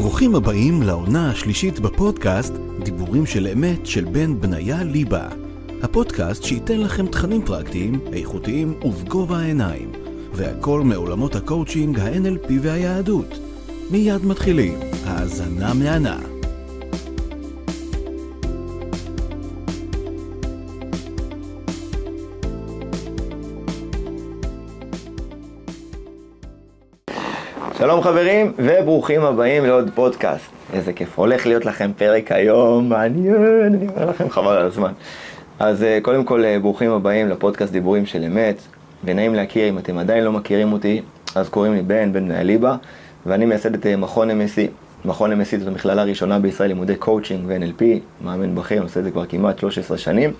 ברוכים הבאים לעונה השלישית בפודקאסט דיבורים של אמת של בן בניה ליבה. הפודקאסט שייתן לכם תכנים פרקטיים, איכותיים ובגובה העיניים. והכל מעולמות הקואוצ'ינג, ה-NLP והיהדות. מיד מתחילים, האזנה מהנה. שלום חברים, וברוכים הבאים לעוד פודקאסט. איזה כיף, הולך להיות לכם פרק היום, מעניין, אני אומר לכם חבל על הזמן. אז אה, קודם כל, אה, ברוכים הבאים לפודקאסט דיבורים של אמת, ונעים להכיר, אם אתם עדיין לא מכירים אותי, אז קוראים לי בן, בן ליבה, ואני מייסד את אה, מכון MSC. מכון MSC זאת המכללה הראשונה בישראל, לימודי קואוצ'ינג ו-NLP, מאמן בכיר, עושה את זה כבר כמעט 13 שנים.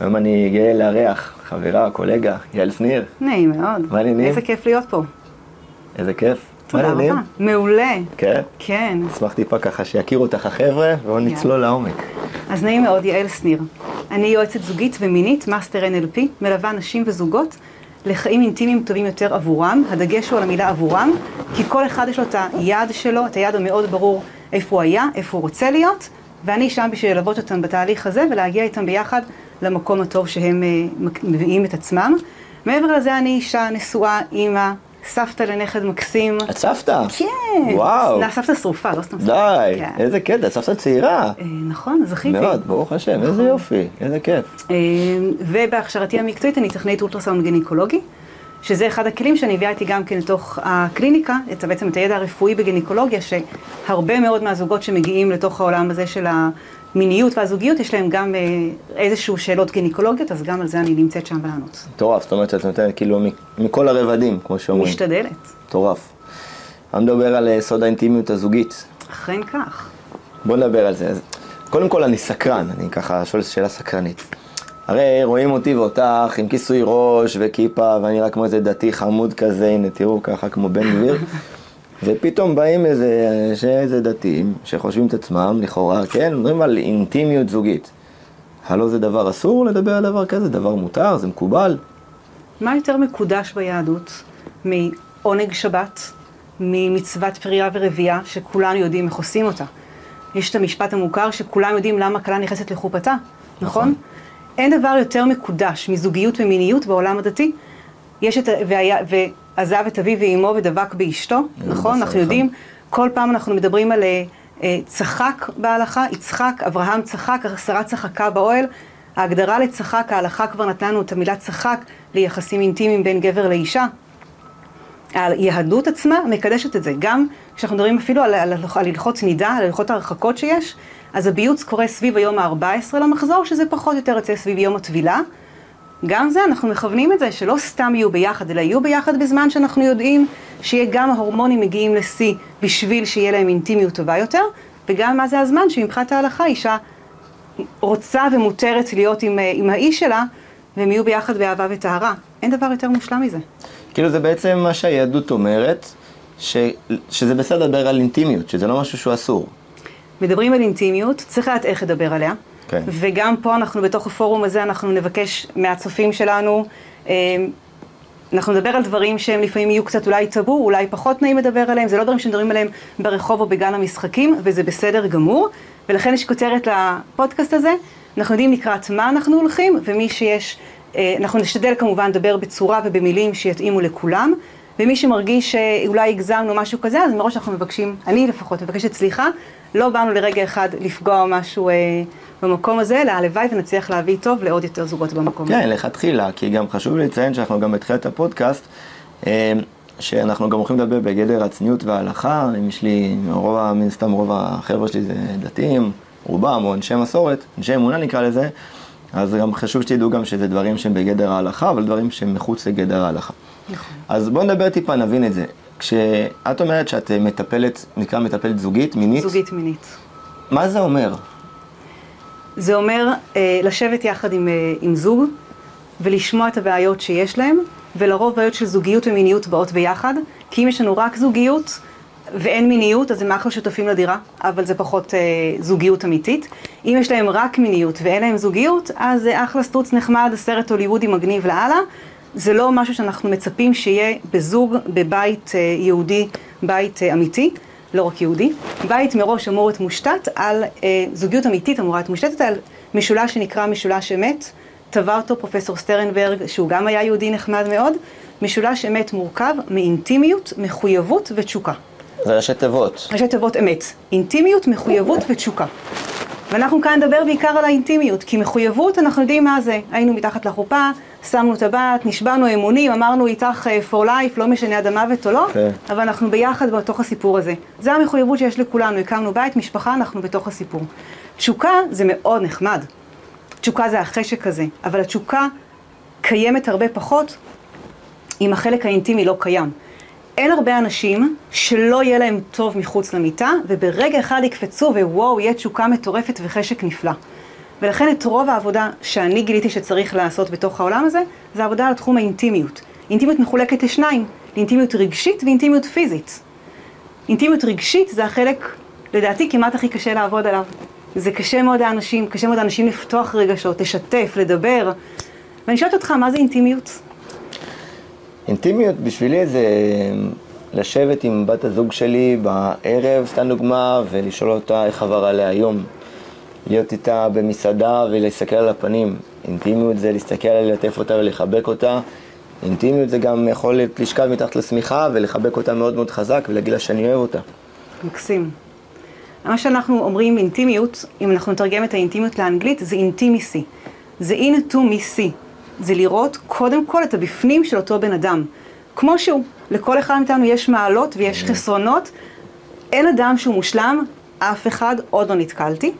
היום אני גאה לארח חברה, קולגה, יעל שניר. נעים מאוד. מה העניינים? איזה כיף להיות פה. איזה כיף. תודה? רבה. מעולה. כן? כן. אשמח טיפה ככה שיכירו אותך החבר'ה, ובואו נצלול לעומק. אז נעים מאוד, יעל שניר. אני יועצת זוגית ומינית, מאסטר NLP, מלווה נשים וזוגות לחיים אינטימיים טובים יותר עבורם. הדגש הוא על המילה עבורם, כי כל אחד יש לו את היעד שלו, את היעד המאוד ברור איפה הוא היה, איפה הוא רוצה להיות, ואני שם בשביל ללוות אותם בתהליך הזה ולהגיע איתם ביחד למקום הטוב שהם אה, מביאים את עצמם. מעבר לזה אני אישה נשואה, אימא, סבתא לנכד מקסים. את סבתא? כן. וואו. סבתא שרופה, לא סתם סבתא. די, כן. איזה קטע, סבתא צעירה. אה, נכון, זכיתי. מאוד, ברוך השם, איזה יופי, איזה כיף. אה, ובהכשרתי המקצועית אני טכנאית אולטרסאונד גינקולוגי, שזה אחד הכלים שאני מביאה איתי גם כן לתוך הקליניקה, את, בעצם את הידע הרפואי בגינקולוגיה, שהרבה מאוד מהזוגות שמגיעים לתוך העולם הזה של המיניות והזוגיות, יש להם גם אה, איזשהו שאלות גינקולוגיות, אז גם על זה אני נמצאת שם לענות. מטורף, זאת אומרת שאת נותנת כאילו מכל הרבדים, כמו שאומרים. משתדלת, מטורף. אני מדבר על אה, סוד האינטימיות הזוגית. אכן כך. בוא נדבר על זה. אז קודם כל אני סקרן, אני ככה שואל שאלה סקרנית. הרי רואים אותי ואותך עם כיסוי ראש וכיפה, ואני רק כמו איזה דתי חמוד כזה, הנה תראו ככה כמו בן גביר. ופתאום באים איזה, איזה דתיים שחושבים את עצמם, לכאורה, כן, מדברים על אינטימיות זוגית. הלא זה דבר אסור לדבר על דבר כזה? דבר מותר? זה מקובל? מה יותר מקודש ביהדות מעונג שבת, ממצוות פרייה ורבייה, שכולנו יודעים איך עושים אותה? יש את המשפט המוכר שכולם יודעים למה כלה נכנסת לחופתה, נכון? נכון. אין דבר יותר מקודש מזוגיות ומיניות בעולם הדתי. יש את, ה- והיה, ועזב את אביו ואימו ודבק באשתו, נכון? בשר אנחנו יודעים, כל פעם אנחנו מדברים על אה, אה, צחק בהלכה, יצחק, אברהם צחק, שרה צחקה באוהל. ההגדרה לצחק, ההלכה כבר נתנה לנו את המילה צחק ליחסים אינטימיים בין גבר לאישה. היהדות עצמה מקדשת את זה. גם כשאנחנו מדברים אפילו על, על, על הלכות נידה, על הלכות הרחקות שיש, אז הביוץ קורה סביב היום ה-14 למחזור, שזה פחות או יותר יוצא סביב יום הטבילה. גם זה, אנחנו מכוונים את זה, שלא סתם יהיו ביחד, אלא יהיו ביחד בזמן שאנחנו יודעים שיהיה גם ההורמונים מגיעים לשיא בשביל שיהיה להם אינטימיות טובה יותר, וגם מה זה הזמן שמבחינת ההלכה אישה רוצה ומותרת להיות עם, אה, עם האיש שלה, והם יהיו ביחד באהבה וטהרה. אין דבר יותר מושלם מזה. כאילו זה בעצם מה שהיהדות אומרת, ש, שזה בסדר לדבר על אינטימיות, שזה לא משהו שהוא אסור. מדברים על אינטימיות, צריך לדעת איך לדבר עליה. כן. וגם פה אנחנו, בתוך הפורום הזה, אנחנו נבקש מהצופים שלנו, אה, אנחנו נדבר על דברים שהם לפעמים יהיו קצת אולי טאבו, אולי פחות נעים לדבר עליהם, זה לא דברים שמדברים עליהם ברחוב או בגן המשחקים, וזה בסדר גמור, ולכן יש כותרת לפודקאסט הזה, אנחנו יודעים לקראת מה אנחנו הולכים, ומי שיש, אה, אנחנו נשתדל כמובן לדבר בצורה ובמילים שיתאימו לכולם, ומי שמרגיש שאולי הגזמנו משהו כזה, אז מראש אנחנו מבקשים, אני לפחות מבקשת סליחה, לא באנו לרגע אחד לפגוע משהו אה, במקום הזה, אלא הלוואי ונצליח להביא טוב לעוד יותר זוגות במקום הזה. כן, לכתחילה, כי גם חשוב לציין שאנחנו גם בתחילת הפודקאסט, אה, שאנחנו גם הולכים לדבר בגדר הצניעות וההלכה, אם יש לי, רוב, מן הסתם רוב החבר'ה שלי זה דתיים, רובם, או אנשי מסורת, אנשי אמונה נקרא לזה, אז גם חשוב שתדעו גם שזה דברים שהם בגדר ההלכה, אבל דברים שהם מחוץ לגדר ההלכה. נכון. אז בואו נדבר טיפה, נבין את זה. כשאת אומרת שאת מטפלת, נקרא מטפלת זוגית, מינית, זוגית מינית. מה זה אומר? זה אומר אה, לשבת יחד עם, אה, עם זוג ולשמוע את הבעיות שיש להם, ולרוב בעיות של זוגיות ומיניות באות ביחד, כי אם יש לנו רק זוגיות ואין מיניות, אז הם אחלה שותפים לדירה, אבל זה פחות אה, זוגיות אמיתית. אם יש להם רק מיניות ואין להם זוגיות, אז זה אחלה סטוץ נחמד, סרט הוליוודי מגניב לאללה. זה לא משהו שאנחנו מצפים שיהיה בזוג, בבית אה, יהודי, בית אה, אמיתי. לא רק יהודי. בית מראש אמור להיות מושתת על אה, זוגיות אמיתית, אמורה להיות מושתתת על משולש שנקרא משולש אמת. טבע אותו פרופסור סטרנברג, שהוא גם היה יהודי נחמד מאוד. משולש אמת מורכב מאינטימיות, מחויבות ותשוקה. זה ראשי תיבות. ראשי תיבות אמת. אינטימיות, מחויבות ותשוקה. ואנחנו כאן נדבר בעיקר על האינטימיות, כי מחויבות, אנחנו יודעים מה זה. היינו מתחת לחופה, שמנו טבעת, נשבענו אמונים, אמרנו איתך for life, לא משנה עד המוות או לא, כן. אבל אנחנו ביחד בתוך הסיפור הזה. זה המחויבות שיש לכולנו, הקמנו בית, משפחה, אנחנו בתוך הסיפור. תשוקה זה מאוד נחמד. תשוקה זה החשק הזה, אבל התשוקה קיימת הרבה פחות אם החלק האינטימי לא קיים. אין הרבה אנשים שלא יהיה להם טוב מחוץ למיטה, וברגע אחד יקפצו ווואו, יהיה תשוקה מטורפת וחשק נפלא. ולכן את רוב העבודה שאני גיליתי שצריך לעשות בתוך העולם הזה, זה עבודה על תחום האינטימיות. אינטימיות מחולקת לשניים, לאינטימיות רגשית ואינטימיות פיזית. אינטימיות רגשית זה החלק, לדעתי, כמעט הכי קשה לעבוד עליו. זה קשה מאוד לאנשים, קשה מאוד לאנשים לפתוח רגשות, לשתף, לדבר. ואני שואלת אותך, מה זה אינטימיות? אינטימיות בשבילי זה לשבת עם בת הזוג שלי בערב, סתם דוגמה, ולשאול אותה איך עבר עליה היום. להיות איתה במסעדה ולהסתכל על הפנים. אינטימיות זה להסתכל עליה, ללטף אותה ולחבק אותה. אינטימיות זה גם יכול להיות לשכב מתחת לשמיכה ולחבק אותה מאוד מאוד חזק ולהגיד לה שאני אוהב אותה. מקסים. מה שאנחנו אומרים אינטימיות, אם אנחנו נתרגם את האינטימיות לאנגלית, זה אינטימיסי. זה in to me. זה לראות קודם כל את הבפנים של אותו בן אדם. כמו שהוא. לכל אחד מאיתנו יש מעלות ויש חסרונות. אין אדם שהוא מושלם, אף אחד, עוד לא נתקלתי.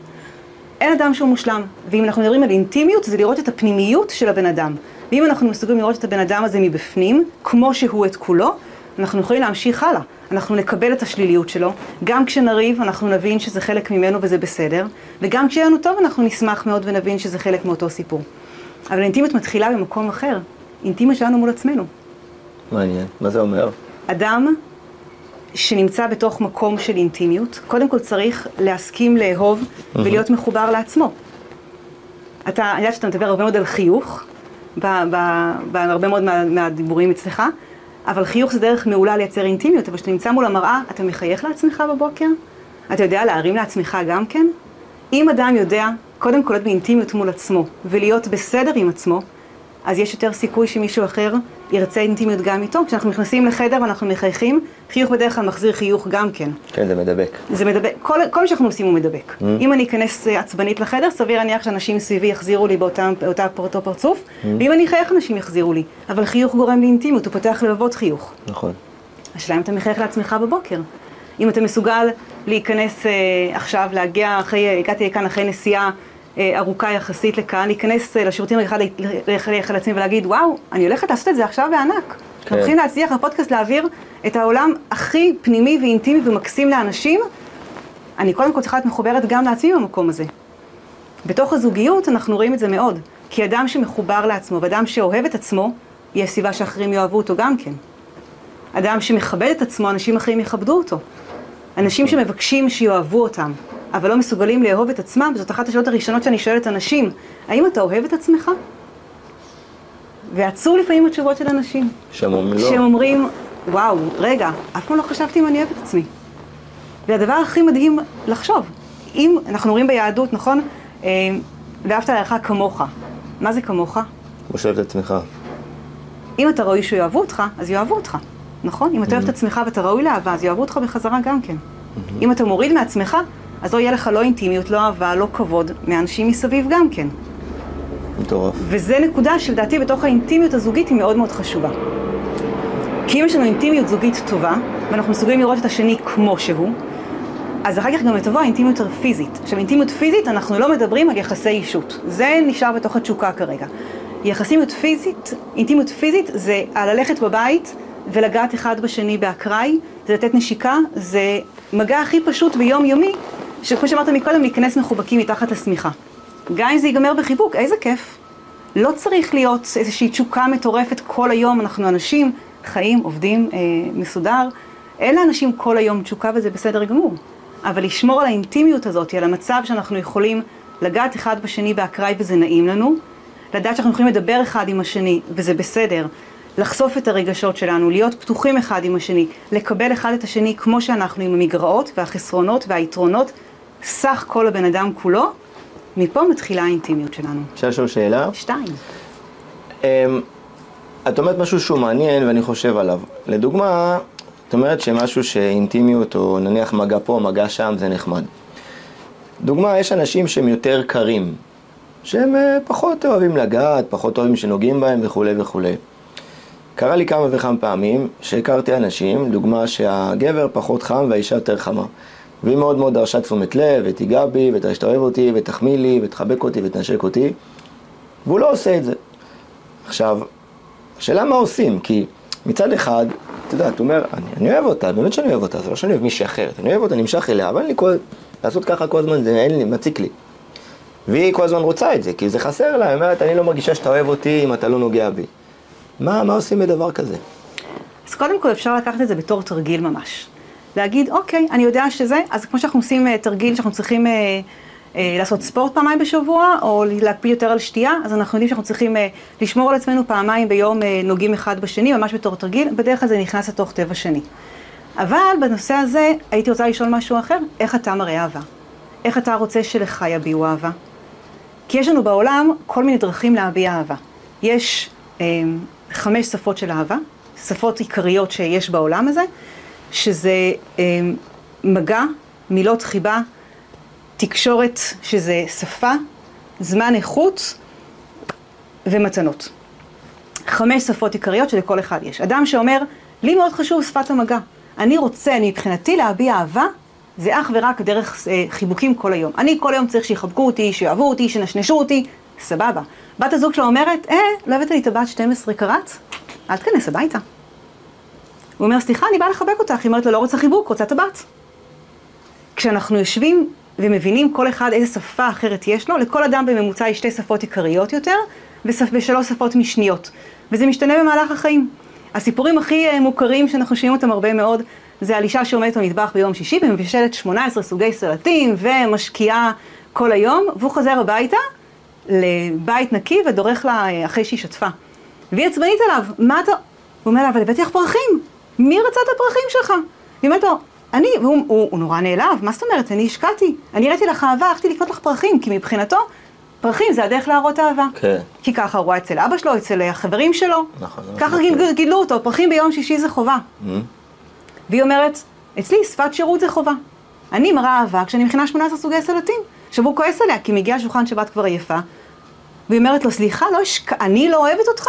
אין אדם שהוא מושלם. ואם אנחנו מדברים על אינטימיות, זה לראות את הפנימיות של הבן אדם. ואם אנחנו מסוגלים לראות את הבן אדם הזה מבפנים, כמו שהוא את כולו, אנחנו יכולים להמשיך הלאה. אנחנו נקבל את השליליות שלו, גם כשנריב אנחנו נבין שזה חלק ממנו וזה בסדר, וגם כשיהיה לנו טוב אנחנו נשמח מאוד ונבין שזה חלק מאותו סיפור. אבל האינטימיות מתחילה במקום אחר, אינטימיות שלנו מול עצמנו. מעניין. מה זה אומר? אדם שנמצא בתוך מקום של אינטימיות, קודם כל צריך להסכים לאהוב ולהיות מחובר לעצמו. אתה, אני יודעת שאתה מדבר הרבה מאוד על חיוך, בהרבה מאוד מה, מהדיבורים אצלך, אבל חיוך זה דרך מעולה לייצר אינטימיות, אבל כשאתה נמצא מול המראה, אתה מחייך לעצמך בבוקר? אתה יודע להרים לעצמך גם כן? אם אדם יודע, קודם כל להיות באינטימיות מול עצמו, ולהיות בסדר עם עצמו, אז יש יותר סיכוי שמישהו אחר ירצה אינטימיות גם איתו. כשאנחנו נכנסים לחדר ואנחנו מחייכים, חיוך בדרך כלל מחזיר חיוך גם כן. כן, זה מדבק. זה מדבק, כל, כל מה שאנחנו עושים הוא מדבק. Mm. אם אני אכנס אה, עצבנית לחדר, סביר להניח שאנשים סביבי יחזירו לי באותה, באותה אותו פרצוף, mm. ואם אני אחייך אנשים יחזירו לי. אבל חיוך גורם לאינטימיות, הוא פותח לבבות חיוך. נכון. השאלה אם אתה מחייך לעצמך בבוקר. אם אתה מסוגל להיכנס אה, עכשיו, להגיע אחרי, הגעתי לכאן אחרי נסיעה ארוכה יחסית לכאן, להיכנס אה, לשירותים עצמי ולהגיד, וואו, אני הולכת לעשות את זה עכשיו בענק. כן. אנחנו הולכים להצליח בפודקאסט להעביר את העולם הכי פנימי ואינטימי ומקסים לאנשים. אני קודם כל צריכה להיות מחוברת גם לעצמי במקום הזה. בתוך הזוגיות אנחנו רואים את זה מאוד. כי אדם שמחובר לעצמו ואדם שאוהב את עצמו, יש סיבה שאחרים יאהבו אותו גם כן. אדם שמכבד את עצמו, אנשים אחרים יכבדו אותו. אנשים שמבקשים שיאהבו אותם, אבל לא מסוגלים לאהוב את עצמם, זאת אחת השאלות הראשונות שאני שואלת אנשים, האם אתה אוהב את עצמך? ועצוב לפעמים התשובות של אנשים. שהם אומרים לא. שהם אומרים, וואו, רגע, אף פעם לא חשבתי אם אני אוהב את עצמי. והדבר הכי מדהים לחשוב, אם אנחנו אומרים ביהדות, נכון? אה, ואהבת לרעך כמוך. מה זה כמוך? כמו שאוהב את עצמך. אם אתה ראוי שיאהבו אותך, אז יאהבו אותך, נכון? אם אתה אוהב את עצמך ואתה ראוי לאהבה, אז יאהבו אותך בחזרה גם כן. אם אתה מוריד מעצמך, אז לא יהיה לך לא אינטימיות, לא אהבה, לא כבוד, מאנשים מסביב גם כן. מטורף. וזה נקודה שלדעתי בתוך האינטימיות הזוגית היא מאוד מאוד חשובה. כי אם יש לנו אינטימיות זוגית טובה, ואנחנו מסוגלים לראות את השני כמו שהוא, אז אחר כך גם תבוא האינטימיות הפיזית. עכשיו, אינטימיות פיזית, אנחנו לא מדברים על יחסי אישות. זה נשאר בתוך התשוקה כרגע. יחסיות פיזית, אינטימיות פיזית, זה על ללכת בבית ולגעת אחד בשני באקראי, זה לתת נשיקה, זה מגע הכי פשוט ויומיומי, שכמו שאמרת מקודם, להיכנס מחובקים מתחת לשמיכה. גם אם זה ייגמר בחיבוק, איזה כיף. לא צריך להיות איזושהי תשוקה מטורפת כל היום, אנחנו אנשים, חיים, עובדים, אה, מסודר. אין לאנשים כל היום תשוקה וזה בסדר גמור. אבל לשמור על האינטימיות הזאת, על המצב שאנחנו יכולים לגעת אחד בשני באקראי וזה נעים לנו, לדעת שאנחנו יכולים לדבר אחד עם השני וזה בסדר, לחשוף את הרגשות שלנו, להיות פתוחים אחד עם השני, לקבל אחד את השני כמו שאנחנו עם המגרעות והחסרונות והיתרונות, סך כל הבן אדם כולו, מפה מתחילה האינטימיות שלנו. אפשר לשאול שאלה? שתיים. אמ, את אומרת משהו שהוא מעניין ואני חושב עליו. לדוגמה, את אומרת שמשהו שאינטימיות או נניח מגע פה, מגע שם, זה נחמד. דוגמה, יש אנשים שהם יותר קרים, שהם אה, פחות אוהבים לגעת, פחות אוהבים שנוגעים בהם וכולי וכולי. קרה לי כמה וכמה פעמים שהכרתי אנשים, דוגמה שהגבר פחות חם והאישה יותר חמה. והיא מאוד מאוד דרשה תשומת לב, ותיגע בי, ותאהב אותי, ותחמיא לי, ותחבק אותי, ותנשק אותי, והוא לא עושה את זה. עכשיו, השאלה מה עושים, כי מצד אחד, את יודעת, הוא אומר, אני, אני אוהב אותה, באמת שאני אוהב אותה, זה לא שאני אוהב מישהי אחרת, אני אוהב אותה, נמשך אליה, אבל אין לי כל... לעשות ככה כל הזמן, זה אין לי, מציק לי. והיא כל הזמן רוצה את זה, כי זה חסר לה, היא אומרת, אני לא מרגישה שאתה אוהב אותי אם אתה לא נוגע בי. מה, מה עושים בדבר כזה? אז קודם כל אפשר לקחת את זה בתור תרגיל ממש. להגיד, אוקיי, אני יודע שזה, אז כמו שאנחנו עושים אה, תרגיל שאנחנו צריכים אה, אה, לעשות ספורט פעמיים בשבוע, או להקפיד יותר על שתייה, אז אנחנו יודעים שאנחנו צריכים אה, לשמור על עצמנו פעמיים ביום אה, נוגעים אחד בשני, ממש בתור תרגיל, בדרך כלל זה נכנס לתוך טבע שני. אבל בנושא הזה הייתי רוצה לשאול משהו אחר, איך אתה מראה אהבה? איך אתה רוצה שלך יביעו אהבה? כי יש לנו בעולם כל מיני דרכים להביע אהבה. יש אה, חמש שפות של אהבה, שפות עיקריות שיש בעולם הזה, שזה אה, מגע, מילות חיבה, תקשורת, שזה שפה, זמן איכות ומתנות. חמש שפות עיקריות שלכל אחד יש. אדם שאומר, לי מאוד חשוב שפת המגע. אני רוצה, אני מבחינתי להביע אהבה, זה אך ורק דרך אה, חיבוקים כל היום. אני כל היום צריך שיחבקו אותי, שיאהבו אותי, שנשנשו אותי, סבבה. בת הזוג שלו אומרת, אה, לא הבאת לי את הבת 12 קראט? אל תיכנס הביתה. הוא אומר, סליחה, אני באה לחבק אותך. היא אומרת לו, לא רוצה חיבוק, רוצה טבעת. כשאנחנו יושבים ומבינים כל אחד איזה שפה אחרת יש לו, לכל אדם בממוצע יש שתי שפות עיקריות יותר, ושלוש שפות משניות. וזה משתנה במהלך החיים. הסיפורים הכי אה, מוכרים שאנחנו שומעים אותם הרבה מאוד, זה על אישה שעומדת במטבח ביום שישי ומבשלת 18 סוגי סרטים ומשקיעה כל היום, והוא חוזר הביתה לבית נקי ודורך לה אה, אחרי שהיא שטפה. והיא עצבנית עליו, מה אתה... הוא אומר לה, אבל הבאתי לך פרחים, מי רצה את הפרחים שלך? היא אומרת לו, אני, והוא הוא, הוא נורא נעלב, מה זאת אומרת? אני השקעתי, אני הראיתי לך אהבה, הלכתי לקנות לך פרחים, כי מבחינתו, פרחים זה הדרך להראות אהבה. כן. כי ככה הוא רואה אצל אבא שלו, אצל החברים שלו. נכון, ככה נכון. גידלו אותו, פרחים ביום שישי זה חובה. Mm-hmm. והיא אומרת, אצלי שפת שירות זה חובה. אני מראה אהבה כשאני מכינה 18 סוגי סלטים. עכשיו הוא כועס עליה, כי מגיעה לשולחן שבת כבר עייפה. והיא אומרת לו, סליחה, לא השק... אני לא אוהבת אותך?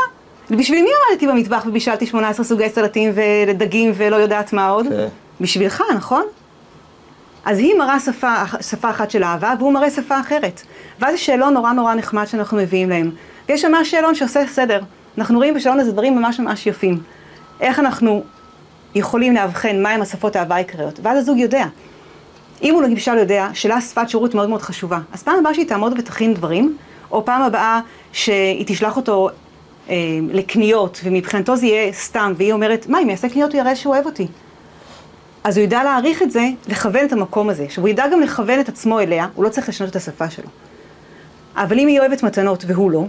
בשביל מי עמדתי במטבח ובישלתי 18 סוגי סלטים ודגים ולא יודעת מה עוד? כן. בשבילך, נכון? אז היא מראה שפה, שפה אחת של אהבה, והוא מראה שפה אחרת. ואז זה שאלון נורא נורא נחמד שאנחנו מביאים להם. ויש שם ממש שאלון שעושה סדר. אנחנו רואים בשאלון הזה דברים ממש ממש יפים. איך אנחנו יכולים לאבחן מהם השפות האהבה העיקריות. ואז הזוג יודע. אם הוא למשל יודע שלה שפת שירות מאוד מאוד חשובה, אז פעם הבאה שהיא תעמוד ותכין דברים, או פעם הבאה שהיא תשלח אותו לקניות, ומבחינתו זה יהיה סתם, והיא אומרת, מה, אם יעשה קניות הוא יראה שהוא אוהב אותי. אז הוא ידע להעריך את זה, לכוון את המקום הזה. עכשיו, הוא ידע גם לכוון את עצמו אליה, הוא לא צריך לשנות את השפה שלו. אבל אם היא אוהבת מתנות והוא לא,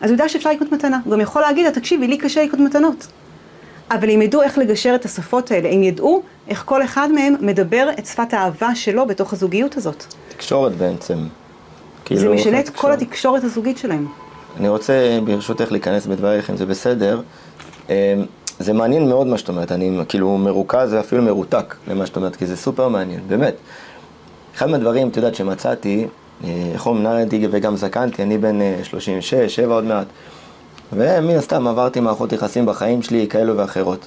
אז הוא ידע שאפשר לקנות מתנה. הוא גם יכול להגיד לה, תקשיבי, לי קשה לקנות מתנות. אבל הם ידעו איך לגשר את השפות האלה, הם ידעו איך כל אחד מהם מדבר את שפת האהבה שלו בתוך הזוגיות הזאת. תקשורת בעצם. זה כאילו, משנה את כל תקשורת. התקשורת הזוגית שלהם. אני רוצה ברשותך להיכנס בדברייך אם זה בסדר. אה, זה מעניין מאוד מה שאת אומרת, אני כאילו מרוכז ואפילו מרותק למה שאת אומרת, כי זה סופר מעניין, באמת. אחד מהדברים, את יודעת, שמצאתי, אה, איך אומרים, נערתי וגם זקנתי, אני בן אה, 36, 7 עוד מעט, ומן הסתם עברתי מערכות יחסים בחיים שלי, כאלו ואחרות.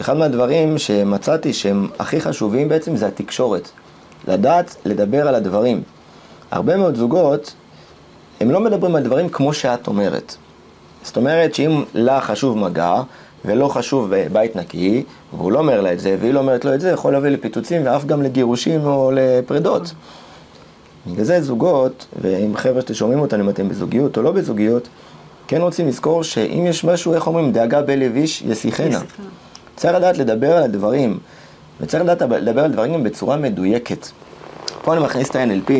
אחד מהדברים שמצאתי שהם הכי חשובים בעצם זה התקשורת. לדעת לדבר על הדברים. הרבה מאוד זוגות, הם לא מדברים על דברים כמו שאת אומרת. זאת אומרת שאם לה חשוב מגע ולא חשוב בית נקי, והוא לא אומר לה את זה, והיא לא אומרת לו את זה, יכול להביא לפיצוצים ואף גם לגירושים או לפרדות. בגלל זה זוגות, ואם חבר'ה ששומעים אותנו, אם אתם בזוגיות או לא בזוגיות, כן רוצים לזכור שאם יש משהו, איך אומרים, דאגה בלב איש. ישיחנה. צריך לדעת לדבר על הדברים, וצריך לדעת לדבר על דברים גם בצורה מדויקת. פה אני מכניס את ה-NLP,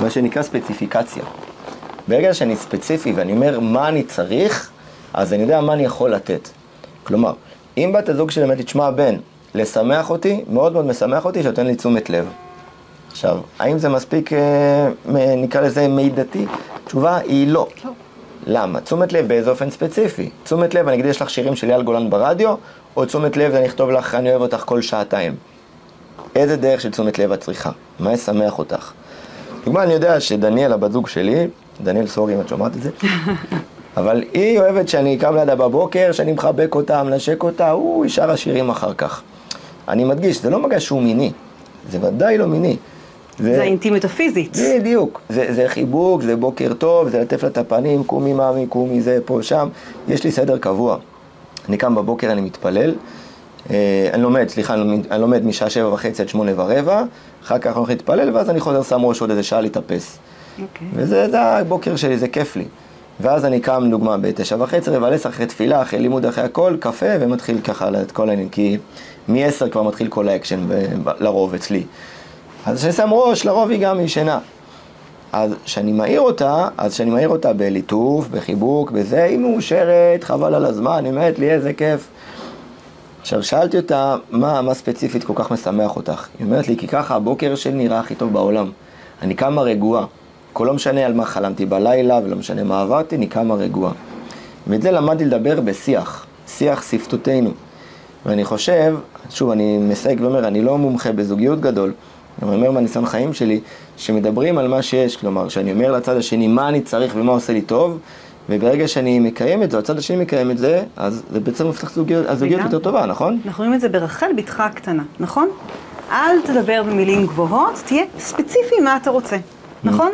מה שנקרא ספציפיקציה. ברגע שאני ספציפי ואני אומר מה אני צריך, אז אני יודע מה אני יכול לתת. כלומר, אם בת הזוג שלי אומרת לי, תשמע בן, לשמח אותי, מאוד מאוד משמח אותי שנותן לי תשומת לב. עכשיו, האם זה מספיק, אה, נקרא לזה מידתי? התשובה היא לא. לא. למה? תשומת לב באיזה אופן ספציפי. תשומת לב, אני אגיד, יש לך שירים של אייל גולן ברדיו, או תשומת לב, אני אכתוב לך, אני אוהב אותך כל שעתיים. איזה דרך של תשומת לב את צריכה? מה ישמח אותך? דוגמה, אני יודע שדניאל, הבת זוג שלי, דניאל סורי, אם את שומעת את זה, אבל היא אוהבת שאני קם לידה בבוקר, שאני מחבק אותה, מנשק אותה, הוא ישר השירים אחר כך. אני מדגיש, זה לא מגע שהוא מיני, זה ודאי לא מיני. זה האינטימיות הפיזית. בדיוק. זה, זה חיבוק, זה בוקר טוב, זה לטף לה את הפנים, קומי מאמי, קומי זה, פה, שם. יש לי סדר קבוע. אני קם בבוקר, אני מתפלל. אה, אני לומד, סליחה, אני אני לומד משעה שבע וחצי עד שמונה ורבע, אחר כך אני הולך להתפלל, ואז אני חוזר שם ראש עוד איזה שעה להתאפס. אוקיי. וזה זה הבוקר שלי, זה כיף לי. ואז אני קם, דוגמה, בתשע וחצי, רבע לעשר, אחרי תפילה, אחרי לימוד, אחרי הכל, קפה, ומתחיל ככה את כל העניין, כי מ-10 כבר מתחיל כל האקשן, ב- לרוב אצלי. אז כשאני שם ראש, לרוב היא גם ישנה. אז כשאני מעיר אותה, אז כשאני מעיר אותה בליטוף, בחיבוק, בזה, היא מאושרת, חבל על הזמן, היא אומרת לי, איזה כיף. עכשיו, שאלתי אותה, מה, מה ספציפית כל כך משמח אותך? היא אומרת לי, כי ככה הבוקר שלי נראה הכי טוב בעולם. אני קמה רגועה. כל לא משנה על מה חלמתי בלילה, ולא משנה מה עברתי, אני קמה רגועה. ואת זה למדתי לדבר בשיח, שיח שפתותינו. ואני חושב, שוב, אני מסייג ואומר, אני לא מומחה בזוגיות גדול, אני אומר מהניסיון חיים שלי, שמדברים על מה שיש, כלומר, שאני אומר לצד השני מה אני צריך ומה עושה לי טוב, וברגע שאני מקיים את זה, הצד השני מקיים את זה, אז זה בעצם מפתח זוגיות, הזוגיות. יותר טובה, נכון? אנחנו רואים את זה ברחל בתך הקטנה, נכון? אל תדבר במילים גבוהות, תהיה ספציפי מה אתה רוצה, נכון?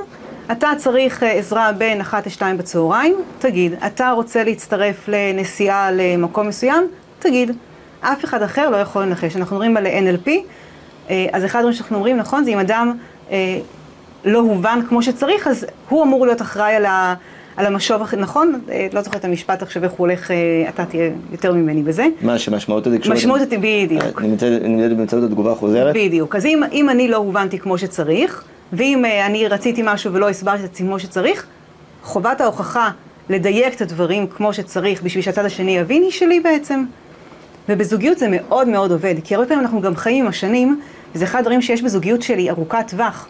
אתה צריך אה, עזרה בין אחת לשתיים בצהריים, תגיד. אתה רוצה להצטרף לנסיעה למקום מסוים, תגיד. אף אחד אחר לא יכול לנחש. אנחנו מדברים על NLP, אה, אז אחד הדברים שאנחנו אומרים, נכון, זה אם אדם אה, לא הובן כמו שצריך, אז הוא אמור להיות אחראי על, ה, על המשוב, נכון? לא זוכרת את המשפט עכשיו איך הוא הולך, אתה תהיה יותר ממני בזה. מה שמשמעות התקשורת... משמעות בדיוק. נמצאת נמצאת באמצעות התגובה החוזרת? בדיוק. אז אם, אם אני לא הובנתי כמו שצריך, ואם uh, אני רציתי משהו ולא הסברתי את עצמי כמו שצריך, חובת ההוכחה לדייק את הדברים כמו שצריך בשביל שהצד השני יבין היא שלי בעצם. ובזוגיות זה מאוד מאוד עובד, כי הרבה פעמים אנחנו גם חיים עם השנים, וזה אחד הדברים שיש בזוגיות שלי, ארוכת טווח.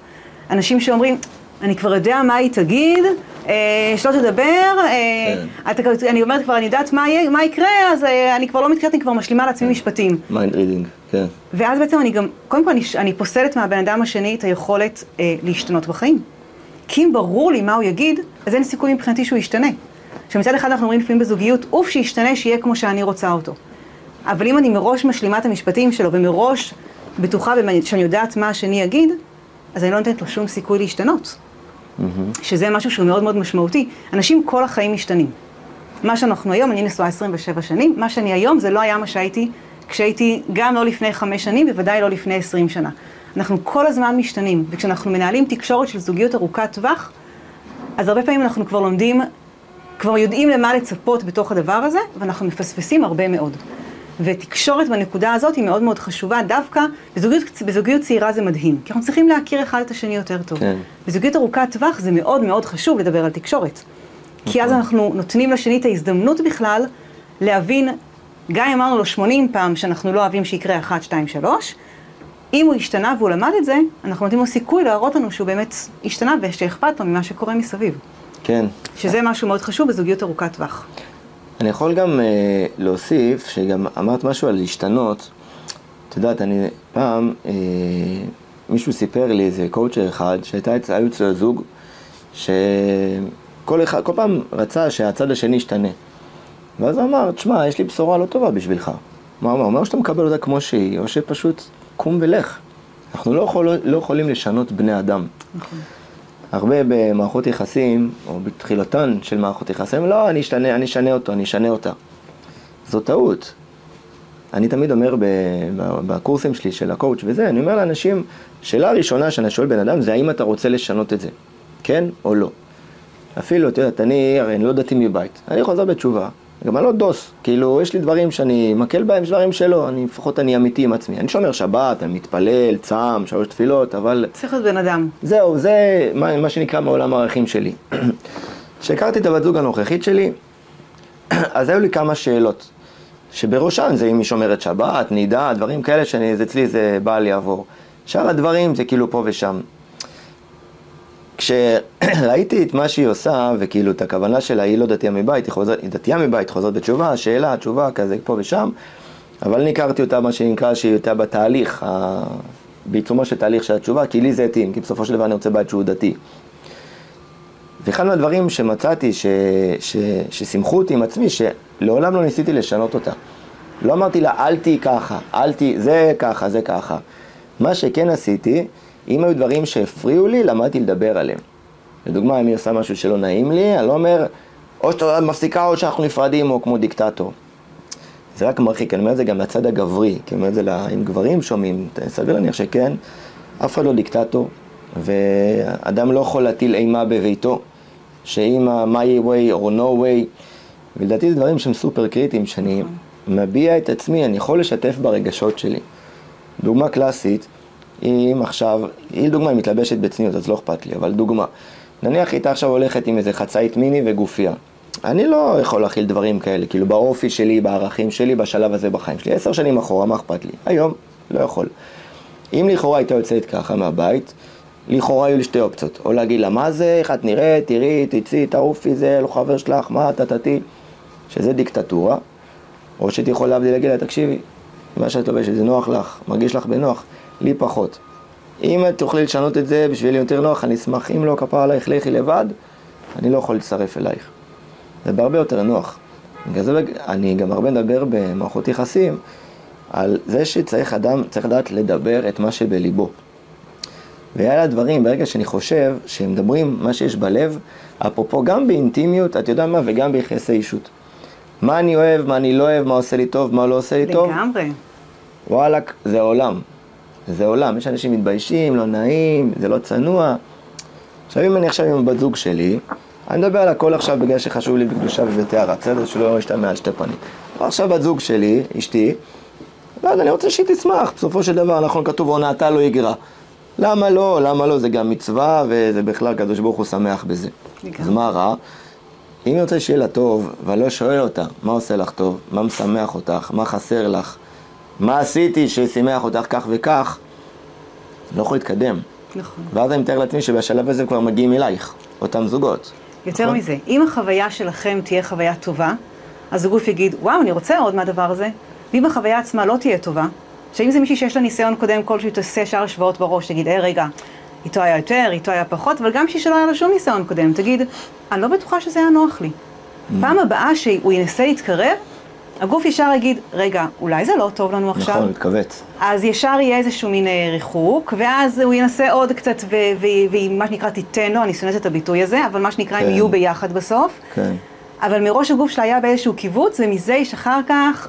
אנשים שאומרים, אני כבר יודע מה היא תגיד, אה, שלא תדבר, אה, אתה, אני אומרת כבר, אני יודעת מה, יהיה, מה יקרה, אז אה, אני כבר לא מתקראת, אני כבר משלימה לעצמי משפטים. mind reading, כן. ואז בעצם אני גם, קודם כל אני, אני פוסלת מהבן אדם השני את היכולת אה, להשתנות בחיים. כי אם ברור לי מה הוא יגיד, אז אין סיכוי מבחינתי שהוא ישתנה. שמצד אחד אנחנו אומרים לפעמים בזוגיות, אוף שישתנה, שיהיה כמו שאני רוצה אותו. אבל אם אני מראש משלימה את המשפטים שלו ומראש בטוחה שאני יודעת מה השני יגיד, אז אני לא נותנת לו שום סיכוי להשתנות. שזה משהו שהוא מאוד מאוד משמעותי. אנשים כל החיים משתנים. מה שאנחנו היום, אני נשואה 27 שנים, מה שאני היום זה לא היה מה שהייתי כשהייתי גם לא לפני חמש שנים, בוודאי לא לפני 20 שנה. אנחנו כל הזמן משתנים, וכשאנחנו מנהלים תקשורת של זוגיות ארוכת טווח, אז הרבה פעמים אנחנו כבר לומדים, כבר יודעים למה לצפות בתוך הדבר הזה, ואנחנו מפספסים הרבה מאוד. ותקשורת בנקודה הזאת היא מאוד מאוד חשובה, דווקא בזוגיות, בזוגיות צעירה זה מדהים, כי אנחנו צריכים להכיר אחד את השני יותר טוב. כן. בזוגיות ארוכת טווח זה מאוד מאוד חשוב לדבר על תקשורת. כי אז אנחנו נותנים לשני את ההזדמנות בכלל להבין, גם אם אמרנו לו 80 פעם שאנחנו לא אוהבים שיקרה 1, 2, 3, אם הוא השתנה והוא למד את זה, אנחנו נותנים לו סיכוי להראות לנו שהוא באמת השתנה ושאכפת לו ממה שקורה מסביב. כן. שזה משהו מאוד חשוב בזוגיות ארוכת טווח. אני יכול גם אה, להוסיף, שגם אמרת משהו על להשתנות. את יודעת, אני פעם, אה, מישהו סיפר לי, איזה קואוצ'ר אחד, שהייתה אצ- היו אצלו זוג, שכל אחד, כל פעם רצה שהצד השני ישתנה. ואז הוא אמר, תשמע, יש לי בשורה לא טובה בשבילך. הוא אמר? הוא אומר שאתה מקבל אותה כמו שהיא, או שפשוט קום ולך. אנחנו לא, יכול, לא יכולים לשנות בני אדם. נכון. הרבה במערכות יחסים, או בתחילתן של מערכות יחסים, לא, אני אשתנה, אני אשנה אותו, אני אשנה אותה. זו טעות. אני תמיד אומר בקורסים שלי של הקואוץ' וזה, אני אומר לאנשים, שאלה הראשונה שאני שואל בן אדם זה האם אתה רוצה לשנות את זה, כן או לא. אפילו, את יודעת, אני, הרי אני לא דתי מבית, אני חוזר בתשובה, גם אני לא דוס, כאילו, יש לי דברים שאני מקל בהם, יש דברים שלא, אני, לפחות אני אמיתי עם עצמי. אני שומר שבת, אני מתפלל, צם, שלוש תפילות, אבל צריך להיות בן אדם. זהו, זה מה, מה שנקרא מעולם הערכים שלי. כשהכרתי את הבת זוג הנוכחית שלי, אז היו לי כמה שאלות. שבראשן זה אם היא שומרת שבת, נידה, דברים כאלה שאצלי זה בא לי עבור. שאר הדברים זה כאילו פה ושם. כשראיתי את מה שהיא עושה, וכאילו את הכוונה שלה, היא לא דתייה מבית, היא, חוזר, היא דתייה מבית, חוזרת בתשובה, שאלה, תשובה, כזה פה ושם, אבל אני הכרתי אותה, מה שנקרא, שהיא הייתה בתהליך, ה... בעיצומו של תהליך של התשובה, כי לי זה התאים, כי בסופו של דבר אני רוצה בית שהוא דתי. ואחד מהדברים שמצאתי, ש... ש... ששימחו אותי עם עצמי, שלעולם לא ניסיתי לשנות אותה. לא אמרתי לה, אל תהי ככה, אל תהי, זה ככה, זה ככה. מה שכן עשיתי, אם היו דברים שהפריעו לי, למדתי לדבר עליהם. לדוגמה, אם היא עושה משהו שלא נעים לי, אני לא אומר, או שאתה מפסיקה או שאנחנו נפרדים, או כמו דיקטטור. זה רק מרחיק, אני אומר את זה גם לצד הגברי, כי אני אומר את זה לה, אם גברים שומעים, סביר להניח שכן, אף אחד לא דיקטטור, ואדם לא יכול להטיל אימה בביתו, שאם ה-my way או no way, ולדעתי זה דברים שהם סופר קריטיים, שאני מביע את עצמי, אני יכול לשתף ברגשות שלי. דוגמה קלאסית, אם עכשיו, היא לדוגמה היא מתלבשת בצניעות, אז לא אכפת לי, אבל דוגמה. נניח היא הייתה עכשיו הולכת עם איזה חצאית מיני וגופייה. אני לא יכול להכיל דברים כאלה, כאילו באופי שלי, בערכים שלי, בשלב הזה בחיים שלי. עשר שנים אחורה, מה אכפת לי? היום, לא יכול. אם לכאורה הייתה יוצאת ככה מהבית, לכאורה היו לי שתי אופציות. או להגיד לה, מה זה, איך את נראית, תראי, תצאי, תעופי, זה לא חבר שלך, מה, טטטי, שזה דיקטטורה. או שהייתי יכול להבדיל להגיד לה, תקשיבי, מה שאת לובשת זה נוח לך, מרגיש לך בנוח, לי פחות. אם את תוכלי לשנות את זה בשבילי יותר נוח, אני אשמח. אם לא, כפר עלייך, לכי לבד, אני לא יכול להצטרף אלייך. זה בהרבה יותר נוח. בגלל זה אני גם הרבה מדבר במערכות יחסים על זה שצריך אדם, צריך לדעת לדבר את מה שבליבו. ואלה הדברים, ברגע שאני חושב שמדברים מה שיש בלב, אפרופו גם באינטימיות, את יודעת מה, וגם ביחסי אישות. מה אני אוהב, מה אני לא אוהב, מה עושה לי טוב, מה לא עושה לי טוב. לגמרי. וואלכ, זה עולם. זה עולם. יש אנשים מתביישים, לא נעים, זה לא צנוע. עכשיו אם אני עכשיו עם הבת זוג שלי, אני מדבר על הכל עכשיו בגלל שחשוב לי בקדושה ובטהרה, בסדר? שלא ישתמע על שתי פנים. עכשיו בת זוג שלי, אשתי, ואז אני רוצה שהיא תשמח, בסופו של דבר, נכון, כתוב הונאתה לא יגרע. למה לא? למה לא? זה גם מצווה, וזה בכלל, קדוש ברוך הוא שמח בזה. אז מה רע? אם אני רוצה שיהיה לה טוב, ואני לא שואל אותה, מה עושה לך טוב? מה משמח אותך? מה חסר לך? מה עשיתי ששימח אותך כך וכך? לא יכול להתקדם. נכון. ואז אני מתאר לעצמי שבשלב הזה כבר מגיעים אלייך, אותם זוגות. יותר נכון? מזה, אם החוויה שלכם תהיה חוויה טובה, אז הגוף יגיד, וואו, אני רוצה עוד מהדבר הזה, ואם החוויה עצמה לא תהיה טובה, שאם זה מישהי שיש לה ניסיון קודם כלשהו, תעשה שאר השוואות בראש, תגיד, אה, רגע, איתו היה יותר, איתו היה פחות, אבל גם מישהי שלא היה לה שום ניסיון קודם, תגיד, אני לא בטוחה שזה היה נוח לי. פעם הבאה שהוא ינסה להתקרב, הגוף ישר יגיד, רגע, אולי זה לא טוב לנו עכשיו? נכון, מתכווץ. אז ישר יהיה איזשהו מין אה, ריחוק, ואז הוא ינסה עוד קצת, ו- ו- והיא מה שנקרא תיתן לו, אני שונאת את הביטוי הזה, אבל מה שנקרא הם כן. יהיו ביחד בסוף. כן. אבל מראש הגוף שלה היה באיזשהו קיבוץ, ומזה יש אחר כך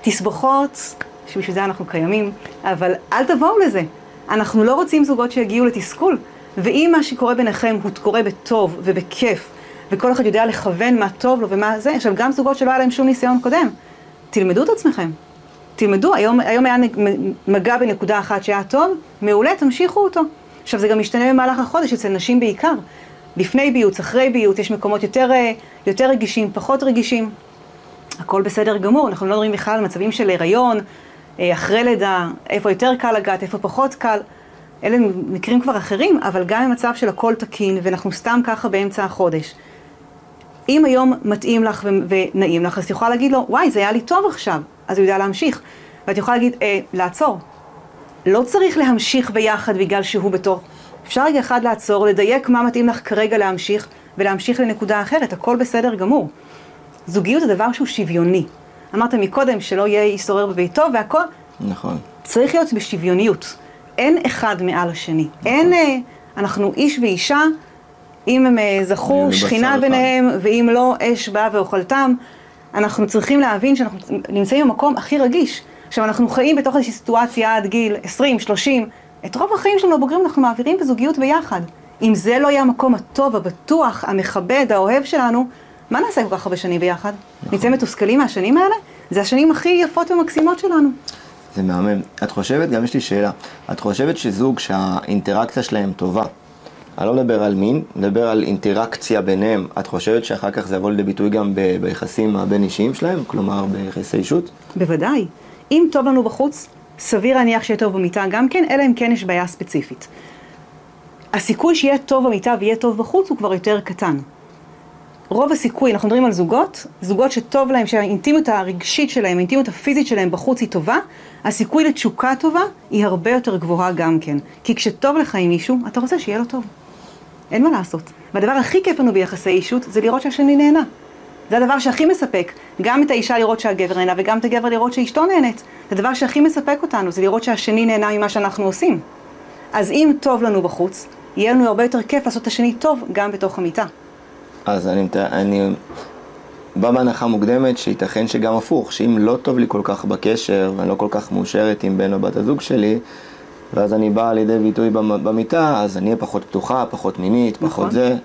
תסבוכות, שבשביל זה אנחנו קיימים, אבל אל תבואו לזה. אנחנו לא רוצים זוגות שיגיעו לתסכול, ואם מה שקורה ביניכם הוא קורה בטוב ובכיף, וכל אחד יודע לכוון מה טוב לו ומה זה, עכשיו גם זוגות שלא היה להם שום ניסיון קודם, תלמדו את עצמכם. תלמדו, היום, היום היה מגע בנקודה אחת שהיה טוב, מעולה, תמשיכו אותו. עכשיו זה גם משתנה במהלך החודש, אצל נשים בעיקר. לפני ביוץ, אחרי ביוץ, יש מקומות יותר, אה, יותר רגישים, פחות רגישים. הכל בסדר גמור, אנחנו לא מדברים בכלל על מצבים של הריון, אה, אחרי לידה, איפה יותר קל לגעת, איפה פחות קל. אלה מקרים כבר אחרים, אבל גם במצב של הכל תקין, ואנחנו סתם ככה באמצע החודש. אם היום מתאים לך ונעים לך, אז את יכולה להגיד לו, וואי, זה היה לי טוב עכשיו, אז הוא יודע להמשיך. ואת יכולה להגיד, אה, לעצור. לא צריך להמשיך ביחד בגלל שהוא בתור. אפשר רגע אחד לעצור, לדייק מה מתאים לך כרגע להמשיך, ולהמשיך לנקודה אחרת, הכל בסדר גמור. זוגיות זה דבר שהוא שוויוני. אמרת מקודם שלא יהיה איש שורר בביתו והכל, נכון. צריך להיות בשוויוניות. אין אחד מעל השני. אין, אה, אנחנו איש ואישה, אם הם אה, זכו, שכינה אחד. ביניהם, ואם לא, אש באה ואוכלתם. אנחנו צריכים להבין שאנחנו נמצאים במקום הכי רגיש. עכשיו, אנחנו חיים בתוך איזושהי סיטואציה עד גיל 20, 30, את רוב החיים שלנו הבוגרים אנחנו מעבירים בזוגיות ביחד. אם זה לא יהיה המקום הטוב, הבטוח, המכבד, האוהב שלנו, מה נעשה כל כך הרבה שנים ביחד? נצא מתוסכלים מהשנים האלה? זה השנים הכי יפות ומקסימות שלנו. זה מהמם. את חושבת, גם יש לי שאלה, את חושבת שזוג שהאינטראקציה שלהם טובה, אני לא מדבר על מין, מדבר על אינטראקציה ביניהם. את חושבת שאחר כך זה יבוא לידי ביטוי גם ב- ביחסים הבין-אישיים שלהם? כלומר, ביחסי אישות? בוודאי. אם טוב לנו בחוץ, סביר להניח שיהיה טוב במיטה גם כן, אלא אם כן יש בעיה ספציפית. הסיכוי שיהיה טוב במיטה ויהיה טוב בחוץ הוא כבר יותר קטן. רוב הסיכוי, אנחנו מדברים על זוגות, זוגות שטוב להם, שהאינטימיות הרגשית שלהם, האינטימיות הפיזית שלהם בחוץ היא טובה, הסיכוי לתשוקה טובה היא הרבה יותר גבוהה גם כן. כי כשטוב לך עם מישהו, אתה רוצה שיהיה לו טוב. אין מה לעשות. והדבר הכי כיף לנו ביחסי אישות זה לראות שהשני נהנה. זה הדבר שהכי מספק. גם את האישה לראות שהגבר נהנה וגם את הגבר לראות שאשתו נהנית. זה הדבר שהכי מספק אותנו, זה לראות שהשני נהנה ממה שאנחנו עושים. אז אם טוב לנו בחוץ, יהיה לנו הרבה יותר כיף לעשות את השני טוב גם בתוך המיטה. אז אני, אני בא בהנחה מוקדמת שייתכן שגם הפוך, שאם לא טוב לי כל כך בקשר ואני לא כל כך מאושרת עם בן או בת הזוג שלי, ואז אני בא לידי ביטוי במ- במיטה, אז אני אהיה פחות פתוחה, פחות מינית, פחות נכון. זה.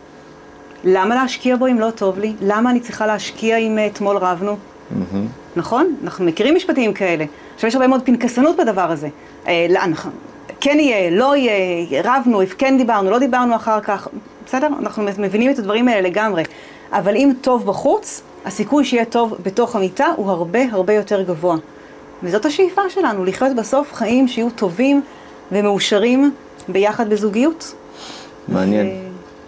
למה להשקיע בו אם לא טוב לי? למה אני צריכה להשקיע אם אה, אתמול רבנו? מהמם. נכון? אנחנו מכירים משפטים כאלה. עכשיו יש הרבה מאוד פנקסנות בדבר הזה. אה, לא, אנחנו, כן יהיה, לא יהיה, רבנו, כן דיברנו, לא דיברנו אחר כך. בסדר? אנחנו מבינים את הדברים האלה לגמרי. אבל אם טוב בחוץ, הסיכוי שיהיה טוב בתוך המיטה הוא הרבה הרבה יותר גבוה. וזאת השאיפה שלנו, לחיות בסוף חיים שיהיו טובים ומאושרים ביחד בזוגיות. מעניין. ו-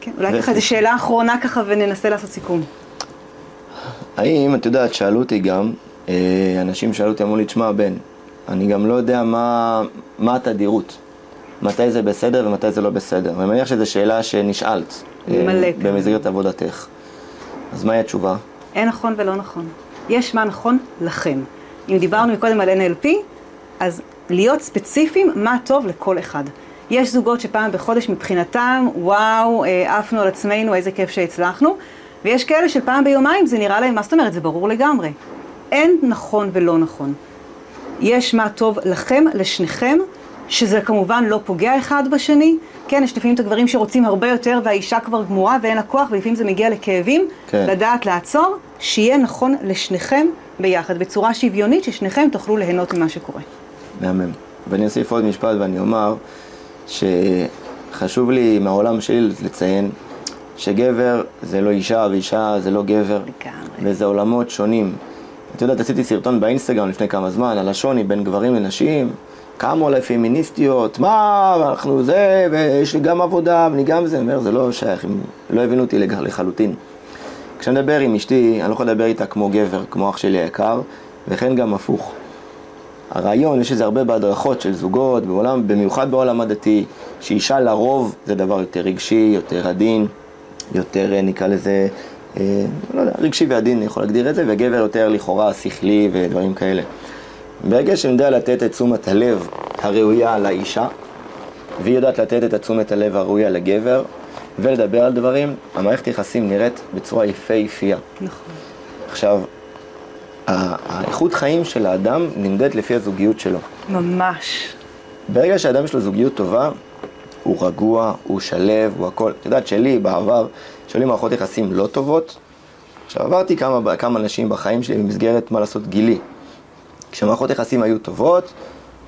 כן, אולי ככה זו שאלה אחרונה ככה וננסה לעשות סיכום. האם, את יודעת, שאלו אותי גם, אה, אנשים שאלו אותי, אמרו לי, תשמע, בן, אני גם לא יודע מה, מה התדירות. מתי זה בסדר ומתי זה לא בסדר. ואני מניח שזו שאלה שנשאלת. אה, מלא פעמים. במסגרת עבודתך. אז מהי התשובה? אין נכון ולא נכון. יש מה נכון לכם. אם דיברנו קודם על NLP, אז להיות ספציפיים מה טוב לכל אחד. יש זוגות שפעם בחודש מבחינתם, וואו, אה, עפנו על עצמנו, איזה כיף שהצלחנו, ויש כאלה שפעם ביומיים זה נראה להם, מה זאת אומרת, זה ברור לגמרי. אין נכון ולא נכון. יש מה טוב לכם, לשניכם, שזה כמובן לא פוגע אחד בשני. כן, יש לפעמים את הגברים שרוצים הרבה יותר והאישה כבר גמורה ואין לה כוח, ולפעמים זה מגיע לכאבים. כן. לדעת לעצור, שיהיה נכון לשניכם ביחד, בצורה שוויונית, ששניכם תוכלו ליהנות ממה שקורה. מהמם. ואני אוסיף עוד משפט ואני אומר שחשוב לי מהעולם שלי לציין שגבר זה לא אישה ואישה זה לא גבר. לגמרי. וזה עולמות שונים. את יודעת, עשיתי סרטון באינסטגרם לפני כמה זמן על השוני בין גברים לנשים. קמו עליי פמיניסטיות, מה, אנחנו זה, ויש לי גם עבודה, ואני גם זה, אני אומר, זה לא שייך, הם לא הבינו אותי לחלוטין. כשאני מדבר עם אשתי, אני לא יכול לדבר איתה כמו גבר, כמו אח שלי היקר, וכן גם הפוך. הרעיון, יש לזה הרבה בהדרכות של זוגות, בעולם, במיוחד בעולם הדתי, שאישה לרוב זה דבר יותר רגשי, יותר עדין, יותר אה, נקרא לזה, אה, לא יודע, רגשי ועדין, אני יכול להגדיר את זה, וגבר יותר לכאורה שכלי ודברים כאלה. ברגע שאני יודע לתת את תשומת הלב הראויה לאישה, והיא יודעת לתת את תשומת הלב הראויה לגבר, ולדבר על דברים, המערכת יחסים נראית בצורה יפהפייה. נכון. עכשיו, האיכות חיים של האדם נמדדת לפי הזוגיות שלו. ממש. ברגע שאדם יש לו זוגיות טובה, הוא רגוע, הוא שלו, הוא הכל. את יודעת שלי בעבר, שהיו לי מערכות יחסים לא טובות, עכשיו עברתי כמה, כמה אנשים בחיים שלי במסגרת מה לעשות גילי. כשמערכות יחסים היו טובות,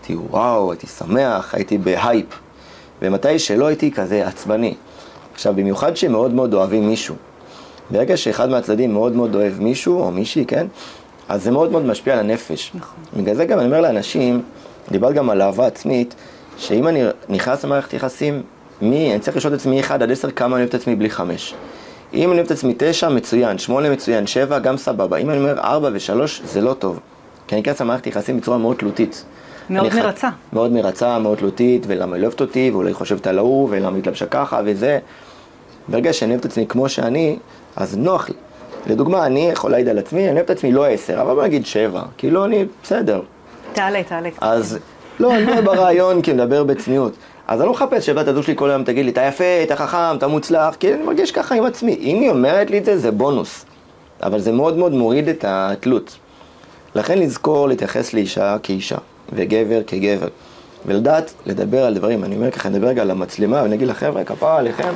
הייתי וואו, הייתי שמח, הייתי בהייפ. ומתי שלא הייתי כזה עצבני. עכשיו, במיוחד שמאוד מאוד אוהבים מישהו. ברגע שאחד מהצדדים מאוד מאוד אוהב מישהו, או מישהי, כן? אז זה מאוד מאוד משפיע על הנפש. נכון. בגלל זה גם אני אומר לאנשים, דיברת גם על אהבה עצמית, שאם אני נכנס למערכת יחסים, מי, אני צריך לשאול את עצמי 1 עד 10 כמה אני אוהב את עצמי בלי 5. אם אני אוהב את עצמי 9, מצוין, 8 מצוין, 7, גם סבבה. אם אני אומר 4 ו-3, זה לא טוב. כי אני אכנס למערכת יחסים בצורה מאוד תלותית. מאוד אני ח- מרצה. מאוד מרצה, מאוד תלותית, ולמה היא לא אוהבת אותי, ואולי חושבת על ההוא, ולמה היא התלבשה ככה, וזה. ברגע שאני אוהב את עצמי כמו שאני, אז נוח לי. לדוגמה, אני יכול להעיד על עצמי, אני אוהב את עצמי לא עשר, אבל בוא נגיד שבע. כאילו אני, בסדר. תעלה, תעלה. אז, לא, אני מדבר ברעיון, כי מדבר בצניעות. אז אני לא מחפש שבת הזוג שלי כל היום תגיד לי, אתה יפה, אתה חכם, אתה מוצלח, כי אני מרגיש ככה עם עצמי. אם היא אומרת לי את זה, זה בונוס. אבל זה מאוד מאוד מוריד את התלות. לכן לזכור להתייחס לאישה כאישה, וגבר כגבר. ולדעת לדבר על דברים, אני אומר ככה, אני אדבר רגע על המצלמה, ואני אגיד לחבר'ה, כפרה עליכם,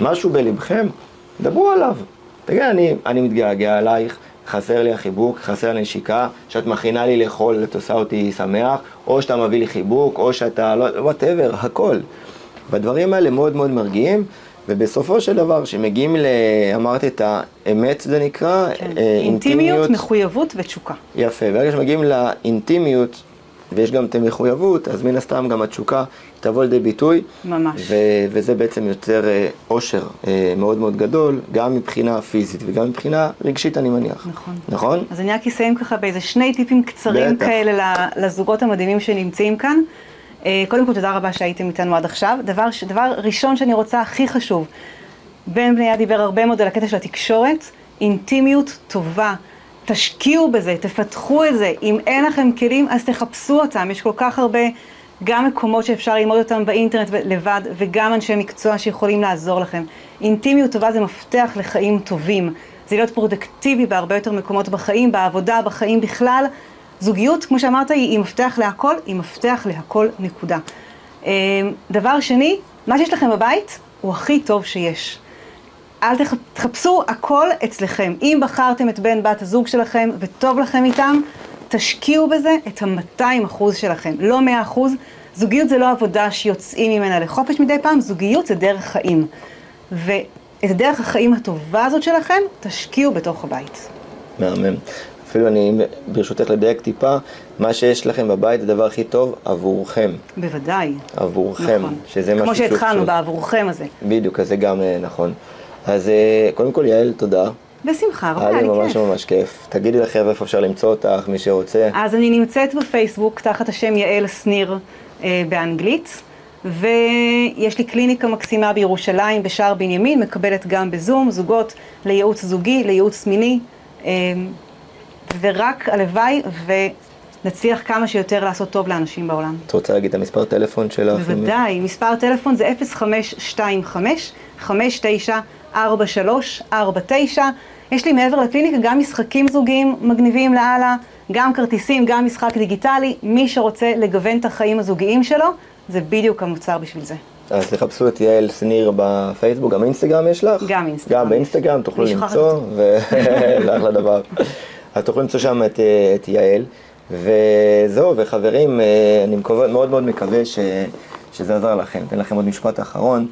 משהו בלבכם, דברו עליו. תגיד, אני, אני מתגעגע אלייך, חסר לי החיבוק, חסר לי נשיקה, שאת מכינה לי לאכול, את עושה אותי שמח, או שאתה מביא לי חיבוק, או שאתה, לא, וואטאבר, הכל. והדברים האלה מאוד מאוד מרגיעים, ובסופו של דבר, כשמגיעים ל... אמרת את האמת זה נקרא, כן. אה, אינטימיות, מחויבות ותשוקה. יפה, ברגע שמגיעים לאינטימיות, ויש גם את המחויבות, אז מן הסתם גם התשוקה תבוא לידי ביטוי. ממש. ו- וזה בעצם יוצר אה, אושר אה, מאוד מאוד גדול, גם מבחינה פיזית וגם מבחינה רגשית, אני מניח. נכון. נכון? אז אני רק אסיים ככה באיזה שני טיפים קצרים בטח. כאלה לזוגות המדהימים שנמצאים כאן. אה, קודם כל, תודה רבה שהייתם איתנו עד עכשיו. דבר, דבר ראשון שאני רוצה, הכי חשוב, בן בניה דיבר הרבה מאוד על הקטע של התקשורת, אינטימיות טובה. תשקיעו בזה, תפתחו את זה. אם אין לכם כלים, אז תחפשו אותם. יש כל כך הרבה, גם מקומות שאפשר ללמוד אותם באינטרנט לבד, וגם אנשי מקצוע שיכולים לעזור לכם. אינטימיות טובה זה מפתח לחיים טובים. זה להיות פרודקטיבי בהרבה יותר מקומות בחיים, בעבודה, בחיים בכלל. זוגיות, כמו שאמרת, היא, מפתח להכל, היא מפתח להכל נקודה. אה, דבר שני, מה שיש לכם בבית הוא הכי טוב שיש. אל תח- תחפשו הכל אצלכם. אם בחרתם את בן בת הזוג שלכם וטוב לכם איתם, תשקיעו בזה את ה-200 אחוז שלכם, לא 100 אחוז. זוגיות זה לא עבודה שיוצאים ממנה לחופש מדי פעם, זוגיות זה דרך חיים. ואת דרך החיים הטובה הזאת שלכם, תשקיעו בתוך הבית. מהמם. אפילו אני, ברשותך לדייק טיפה, מה שיש לכם בבית זה הדבר הכי טוב עבורכם. בוודאי. עבורכם. נכון. שזה כמו משהו שהוא שהתחלנו, חשוב. בעבורכם הזה. בדיוק, אז זה גם אה, נכון. אז אה, קודם כל, יעל, תודה. בשמחה, רבה, היה היה לי לי ממש כיף. ממש כיף. תגידי לחבר'ה איפה אפשר למצוא אותך, מי שרוצה. אז אני נמצאת בפייסבוק תחת השם יעל שניר אה, באנגלית, ויש לי קליניקה מקסימה בירושלים בשער בנימין, מקבלת גם בזום, זוגות לייעוץ זוגי, לייעוץ מיני, אה, ורק הלוואי ונצליח כמה שיותר לעשות טוב לאנשים בעולם. את רוצה להגיד את המספר טלפון שלך? בוודאי, מספר טלפון זה 0525-594349. יש לי מעבר לקליניקה גם משחקים זוגיים מגניבים לאללה, גם כרטיסים, גם משחק דיגיטלי. מי שרוצה לגוון את החיים הזוגיים שלו, זה בדיוק המוצר בשביל זה. אז תחפשו את יעל שניר בפייסבוק, גם אינסטגרם יש לך? גם אינסטגרם. גם באינסטגרם תוכלו למצוא, ו- זה אחלה דבר. אז תוכלו למצוא שם את, אה, את יעל. וזהו, וחברים, אה, אני מקווה, מאוד מאוד מקווה ש, שזה עזר לכם. אתן לכם עוד משפט אחרון.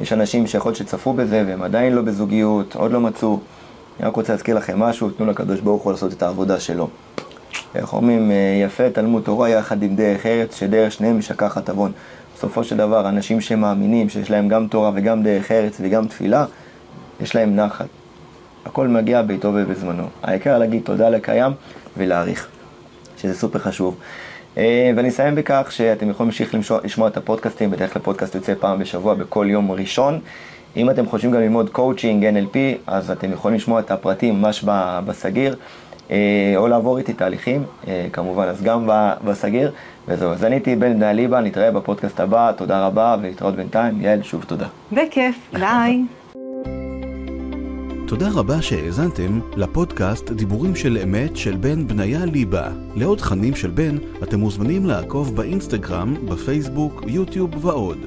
יש אנשים שיכול להיות שצפו בזה והם עדיין לא בזוגיות, עוד לא מצאו. אני רק רוצה להזכיר לכם משהו, תנו לקדוש ברוך הוא לעשות את העבודה שלו. איך אומרים, אה, יפה תלמוד תורה יחד עם דרך ארץ, שדרך שניהם משכחת עוון. בסופו של דבר, אנשים שמאמינים שיש להם גם תורה וגם דרך ארץ וגם תפילה, יש להם נחת. הכל מגיע בעיתו ובזמנו. העיקר להגיד תודה לקיים ולהעריך, שזה סופר חשוב. אה, ואני אסיים בכך שאתם יכולים להמשיך לשמוע את הפודקאסטים, בדרך כלל פודקאסט יוצא פעם בשבוע בכל יום ראשון. אם אתם חושבים גם ללמוד קואוצ'ינג, NLP, אז אתם יכולים לשמוע את הפרטים ממש בתקציר, אה, או לעבור איתי תהליכים, אה, כמובן, אז גם בתקציר, וזהו. אז אני הייתי בן בניה ליבה, נתראה בפודקאסט הבא, תודה רבה, ולהתראות בינתיים. יעל, שוב תודה. בכיף, ביי. תודה רבה שהאזנתם לפודקאסט דיבורים של אמת של בן בניה ליבה. לעוד תכנים של בן, אתם מוזמנים לעקוב באינסטגרם, בפייסבוק, יוטיוב ועוד.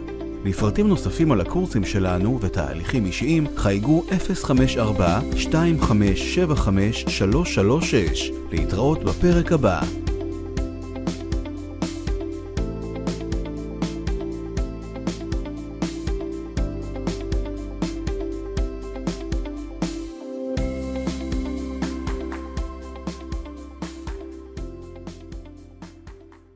לפרטים נוספים על הקורסים שלנו ותהליכים אישיים, חייגו 054-2575-336. להתראות בפרק הבא.